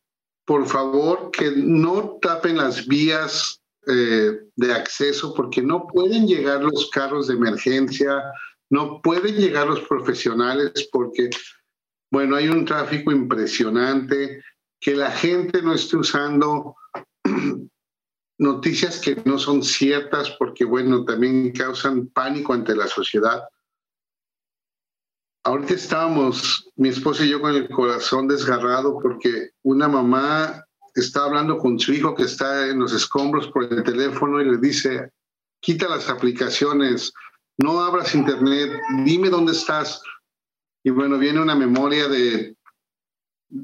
por favor, que no tapen las vías eh, de acceso porque no pueden llegar los carros de emergencia, no pueden llegar los profesionales porque, bueno, hay un tráfico impresionante, que la gente no esté usando noticias que no son ciertas porque, bueno, también causan pánico ante la sociedad. Ahorita estábamos, mi esposa y yo, con el corazón desgarrado porque una mamá está hablando con su hijo que está en los escombros por el teléfono y le dice, quita las aplicaciones, no abras internet, dime dónde estás. Y bueno, viene una memoria de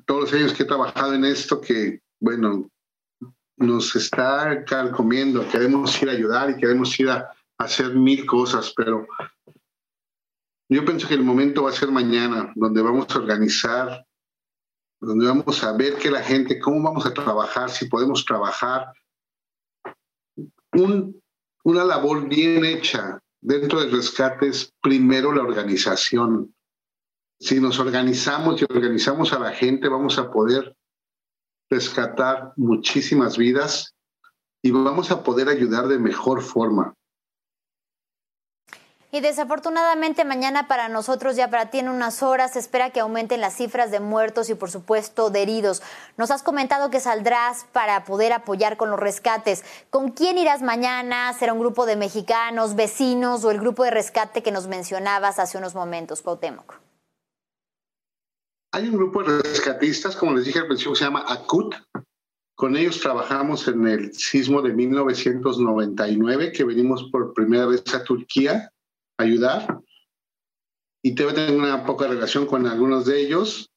todos los años que he trabajado en esto que, bueno, nos está comiendo, queremos ir a ayudar y queremos ir a hacer mil cosas, pero yo pienso que el momento va a ser mañana, donde vamos a organizar, donde vamos a ver que la gente, cómo vamos a trabajar, si podemos trabajar. una labor bien hecha dentro del rescate es primero la organización. Si nos organizamos y organizamos a la gente, vamos a poder rescatar muchísimas vidas y vamos a poder ayudar de mejor forma. Y desafortunadamente mañana para nosotros, ya para ti en unas horas, se espera que aumenten las cifras de muertos y por supuesto de heridos. Nos has comentado que saldrás para poder apoyar con los rescates. ¿Con quién irás mañana? ¿Será un grupo de mexicanos, vecinos o el grupo de rescate que nos mencionabas hace unos momentos, Cuauhtémoc? Hay un grupo de rescatistas, como les dije al principio, se llama ACUT. Con ellos trabajamos en el sismo de 1999, que venimos por primera vez a Turquía ayudar. Y tengo una poca relación con algunos de ellos.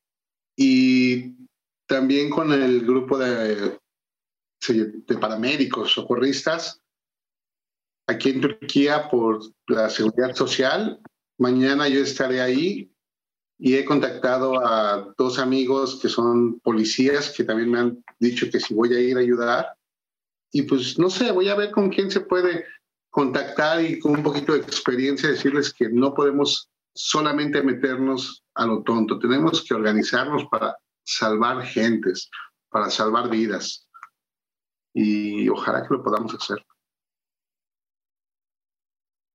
Y también con el grupo de, de paramédicos, socorristas, aquí en Turquía por la seguridad social. Mañana yo estaré ahí y he contactado a dos amigos que son policías que también me han dicho que si voy a ir a ayudar. Y pues no sé, voy a ver con quién se puede contactar y con un poquito de experiencia decirles que no podemos solamente meternos a lo tonto, tenemos que organizarnos para salvar gentes, para salvar vidas. Y ojalá que lo podamos hacer.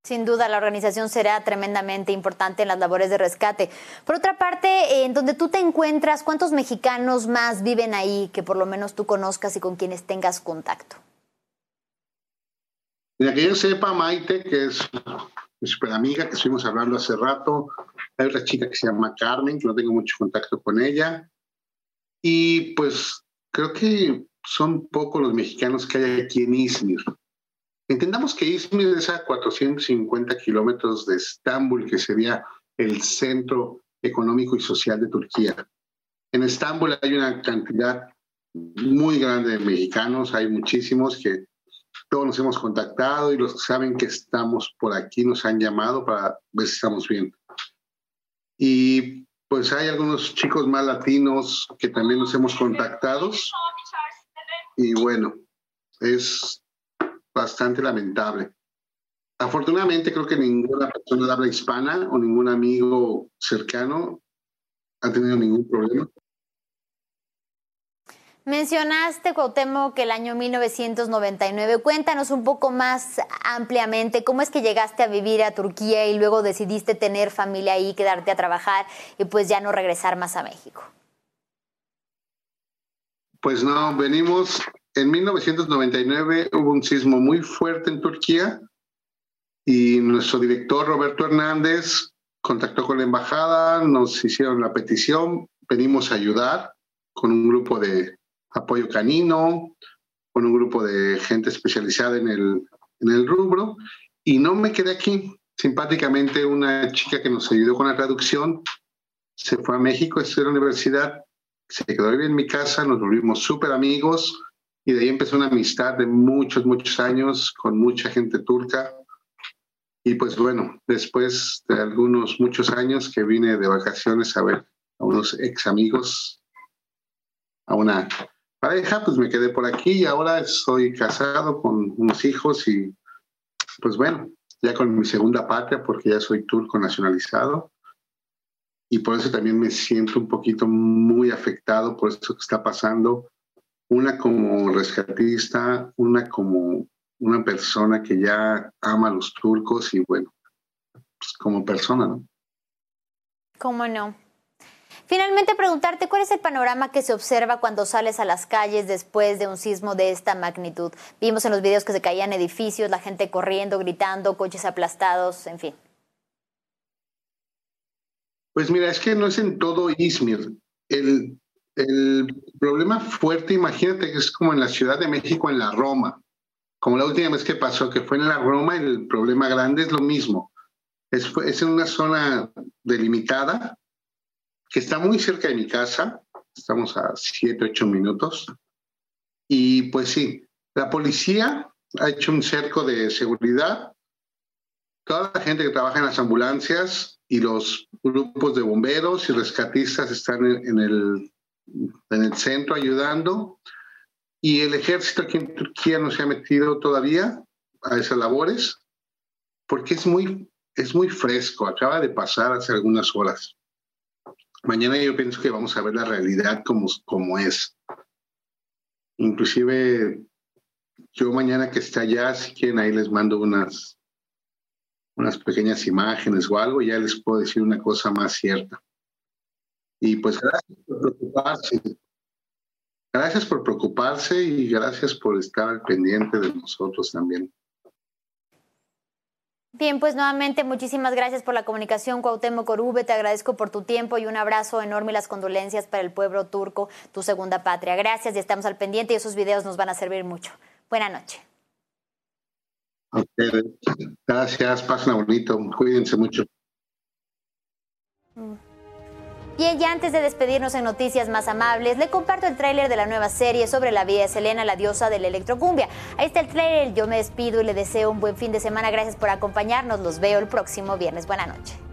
Sin duda, la organización será tremendamente importante en las labores de rescate. Por otra parte, en donde tú te encuentras, ¿cuántos mexicanos más viven ahí que por lo menos tú conozcas y con quienes tengas contacto? Mira, que yo sepa, Maite, que es mi super amiga, que estuvimos hablando hace rato. Hay otra chica que se llama Carmen, que no tengo mucho contacto con ella. Y pues creo que son pocos los mexicanos que hay aquí en Izmir. Entendamos que Izmir es a 450 kilómetros de Estambul, que sería el centro económico y social de Turquía. En Estambul hay una cantidad muy grande de mexicanos, hay muchísimos que todos nos hemos contactado y los que saben que estamos por aquí nos han llamado para ver si estamos bien. Y pues hay algunos chicos más latinos que también nos hemos contactado. Y bueno, es bastante lamentable. Afortunadamente creo que ninguna persona de habla hispana o ningún amigo cercano ha tenido ningún problema. Mencionaste, Cuauhtémoc, que el año 1999. Cuéntanos un poco más ampliamente cómo es que llegaste a vivir a Turquía y luego decidiste tener familia ahí, quedarte a trabajar y pues ya no regresar más a México. Pues no, venimos en 1999 hubo un sismo muy fuerte en Turquía y nuestro director Roberto Hernández contactó con la embajada, nos hicieron la petición, venimos a ayudar con un grupo de apoyo canino, con un grupo de gente especializada en el, en el rubro y no me quedé aquí. Simpáticamente una chica que nos ayudó con la traducción se fue a México a estudiar la universidad, se quedó vivir en mi casa, nos volvimos súper amigos y de ahí empezó una amistad de muchos, muchos años con mucha gente turca. Y pues bueno, después de algunos, muchos años que vine de vacaciones a ver a unos ex amigos, a una pareja, pues me quedé por aquí y ahora estoy casado con unos hijos y pues bueno, ya con mi segunda patria porque ya soy turco nacionalizado y por eso también me siento un poquito muy afectado por esto que está pasando una como rescatista, una como una persona que ya ama a los turcos y bueno, pues como persona, ¿no? ¿Cómo no? Finalmente, preguntarte cuál es el panorama que se observa cuando sales a las calles después de un sismo de esta magnitud. Vimos en los videos que se caían edificios, la gente corriendo, gritando, coches aplastados, en fin. Pues mira, es que no es en todo Izmir. El, el problema fuerte, imagínate que es como en la Ciudad de México, en la Roma. Como la última vez que pasó, que fue en la Roma, el problema grande es lo mismo. Es, es en una zona delimitada que está muy cerca de mi casa. Estamos a 7, 8 minutos. Y pues sí, la policía ha hecho un cerco de seguridad. Toda la gente que trabaja en las ambulancias y los grupos de bomberos y rescatistas están en, el, en el centro ayudando. Y el ejército aquí en Turquía no se ha metido todavía a esas labores porque es muy, es muy fresco, acaba de pasar hace algunas horas. Mañana yo pienso que vamos a ver la realidad como, como es. Inclusive yo mañana que esté allá, si quieren, ahí les mando unas, unas pequeñas imágenes o algo, ya les puedo decir una cosa más cierta. Y pues gracias por preocuparse. Gracias por preocuparse y gracias por estar pendiente de nosotros también. Bien, pues nuevamente muchísimas gracias por la comunicación, Cuauhtémoc Corube. Te agradezco por tu tiempo y un abrazo enorme y las condolencias para el pueblo turco, tu segunda patria. Gracias y estamos al pendiente y esos videos nos van a servir mucho. Buena noche. Gracias, pasen bonito, cuídense mucho. Mm. Bien, ya antes de despedirnos en noticias más amables, le comparto el tráiler de la nueva serie sobre la vida de Selena, la diosa de la electrocumbia. Ahí está el tráiler, yo me despido y le deseo un buen fin de semana. Gracias por acompañarnos, los veo el próximo viernes. Buena noche.